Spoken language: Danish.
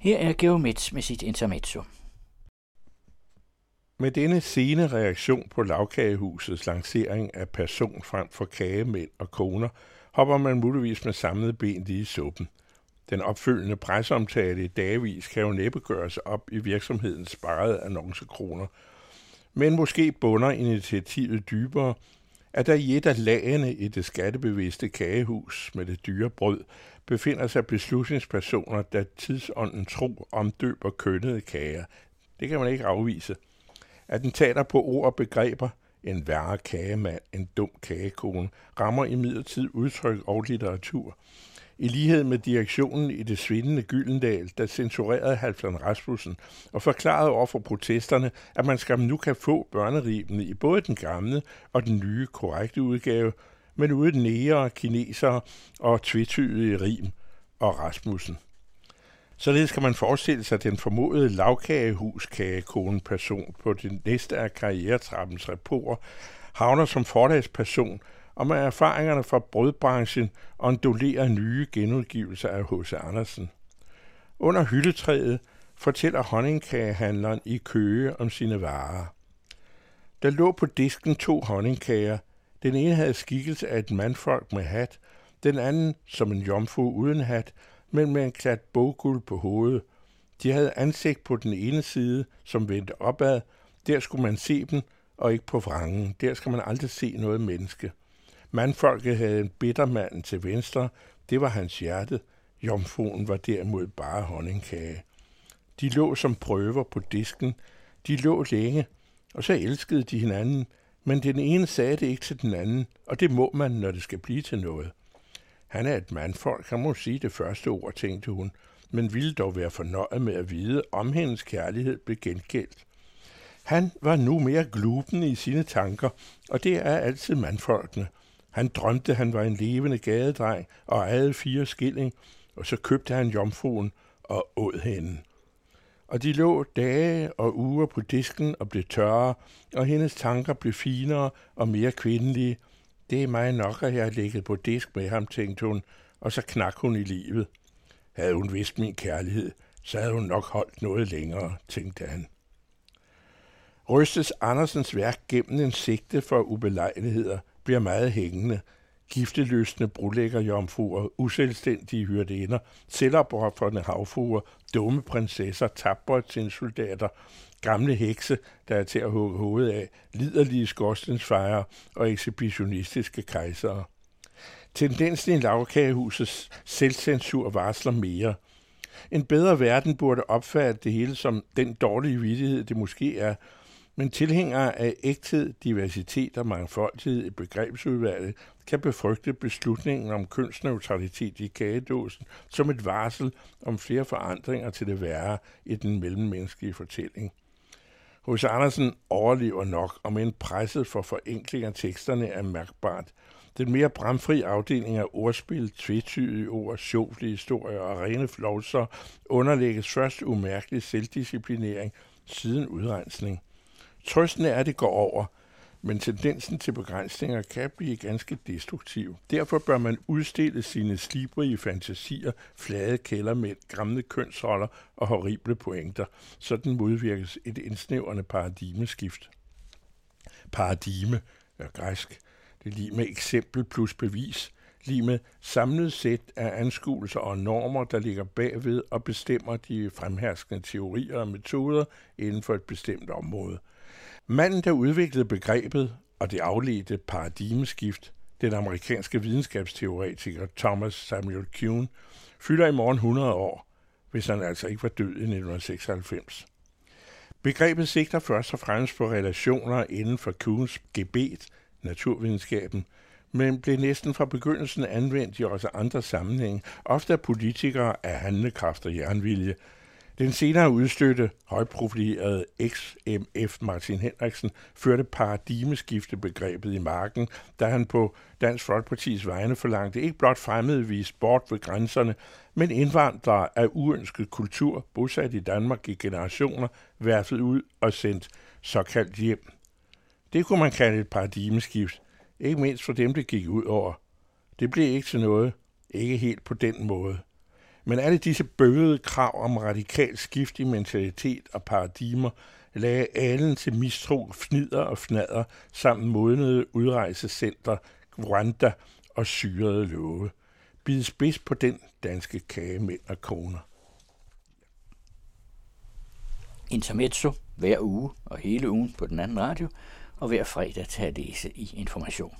Her er Geomets med sit intermezzo. Med denne sene reaktion på lavkagehusets lancering af person frem for kagemænd og koner, hopper man muligvis med samlede ben lige i suppen. Den opfølgende presseomtale i dagvis kan jo næppe gøres op i virksomhedens sparede annoncekroner. Men måske bunder initiativet dybere, at der i et af lagene i det skattebevidste kagehus med det dyre brød befinder sig beslutningspersoner, der tidsånden tro omdøber kønnede kager. Det kan man ikke afvise. Attentater på ord og begreber, en værre kagemand, en dum kagekone, rammer imidlertid udtryk og litteratur. I lighed med direktionen i det svindende Gyldendal, der censurerede Halfdan Rasmussen og forklarede over for protesterne, at man skam nu kan få børneribene i både den gamle og den nye korrekte udgave, men uden nære, kinesere og tvetydige rim og Rasmussen. Således kan man forestille sig den formodede lavkagehuskagekone person på den næste af karrieretrappens reporer havner som forlagsperson om at erfaringerne fra brødbranchen ondulerer nye genudgivelser af H.C. Andersen. Under hyldetræet fortæller honningkagehandleren i Køge om sine varer. Der lå på disken to honningkager. Den ene havde skikkelse af et mandfolk med hat, den anden som en jomfru uden hat, men med en klat bogguld på hovedet. De havde ansigt på den ene side, som vendte opad. Der skulle man se dem, og ikke på vrangen. Der skal man aldrig se noget menneske. Mandfolket havde en bittermand til venstre. Det var hans hjerte. Jomfruen var derimod bare honningkage. De lå som prøver på disken. De lå længe, og så elskede de hinanden. Men den ene sagde det ikke til den anden, og det må man, når det skal blive til noget. Han er et mandfolk, han må sige det første ord, tænkte hun, men ville dog være fornøjet med at vide, om hendes kærlighed blev gengældt. Han var nu mere gluben i sine tanker, og det er altid mandfolkene. Han drømte, han var en levende gadedreng og ejede fire skilling, og så købte han jomfruen og åd hende. Og de lå dage og uger på disken og blev tørre, og hendes tanker blev finere og mere kvindelige, det er mig nok, at jeg har ligget på disk med ham, tænkte hun, og så knak hun i livet. Havde hun vidst min kærlighed, så havde hun nok holdt noget længere, tænkte han. Rystes Andersens værk gennem en sigte for ubelejligheder bliver meget hængende. Gifteløsende brolæggerjomfruer, uselvstændige hyrdinder, selvopoffrende havfruer, dumme prinsesser, tabre soldater, gamle hekse, der er til at hugge hovedet af, liderlige skorstensfejre og ekshibitionistiske kejsere. Tendensen i lavkagehusets selvcensur varsler mere. En bedre verden burde opfatte det hele som den dårlige vidighed, det måske er, men tilhængere af ægthed, diversitet og mangfoldighed i begrebsudvalget kan befrygte beslutningen om kønsneutralitet i kagedåsen som et varsel om flere forandringer til det værre i den mellemmenneskelige fortælling. Hos Andersen overlever nok, om en presset for forenkling af teksterne er mærkbart. Den mere bramfri afdeling af ordspil, tvetydige ord, sjovlige historier og rene flovser underlægges først umærkelig selvdisciplinering, siden udrensning. Trøsten er, at det går over, men tendensen til begrænsninger kan blive ganske destruktiv. Derfor bør man udstille sine slibrige fantasier, flade kældermænd, gamle kønsroller og horrible pointer. Sådan modvirkes et indsnævrende paradigmeskift. Paradigme er græsk. Det er lige med eksempel plus bevis, lige med samlet sæt af anskuelser og normer, der ligger bagved og bestemmer de fremherskende teorier og metoder inden for et bestemt område – Manden, der udviklede begrebet og det afledte paradigmeskift, den amerikanske videnskabsteoretiker Thomas Samuel Kuhn, fylder i morgen 100 år, hvis han altså ikke var død i 1996. Begrebet sigter først og fremmest på relationer inden for Kuhns gebet, naturvidenskaben, men blev næsten fra begyndelsen anvendt i også andre sammenhænge, ofte af politikere af handlekraft og jernvilje, den senere udstøtte, højprofilerede XMF Martin Henriksen førte paradigmeskifte-begrebet i marken, da han på Dansk Folkepartis vegne forlangte ikke blot fremmedvis bort ved grænserne, men indvandrere af uønsket kultur, bosat i Danmark i generationer, værfet ud og sendt såkaldt hjem. Det kunne man kalde et paradigmeskift, ikke mindst for dem, det gik ud over. Det blev ikke til noget, ikke helt på den måde – men alle disse bøvede krav om radikal skift i mentalitet og paradigmer lagde alen til mistro, fnider og fnader samt modnede udrejsecenter, Rwanda og syrede love. Bid spids på den danske kage mænd og koner. Intermezzo hver uge og hele ugen på den anden radio, og hver fredag til at læse i Information.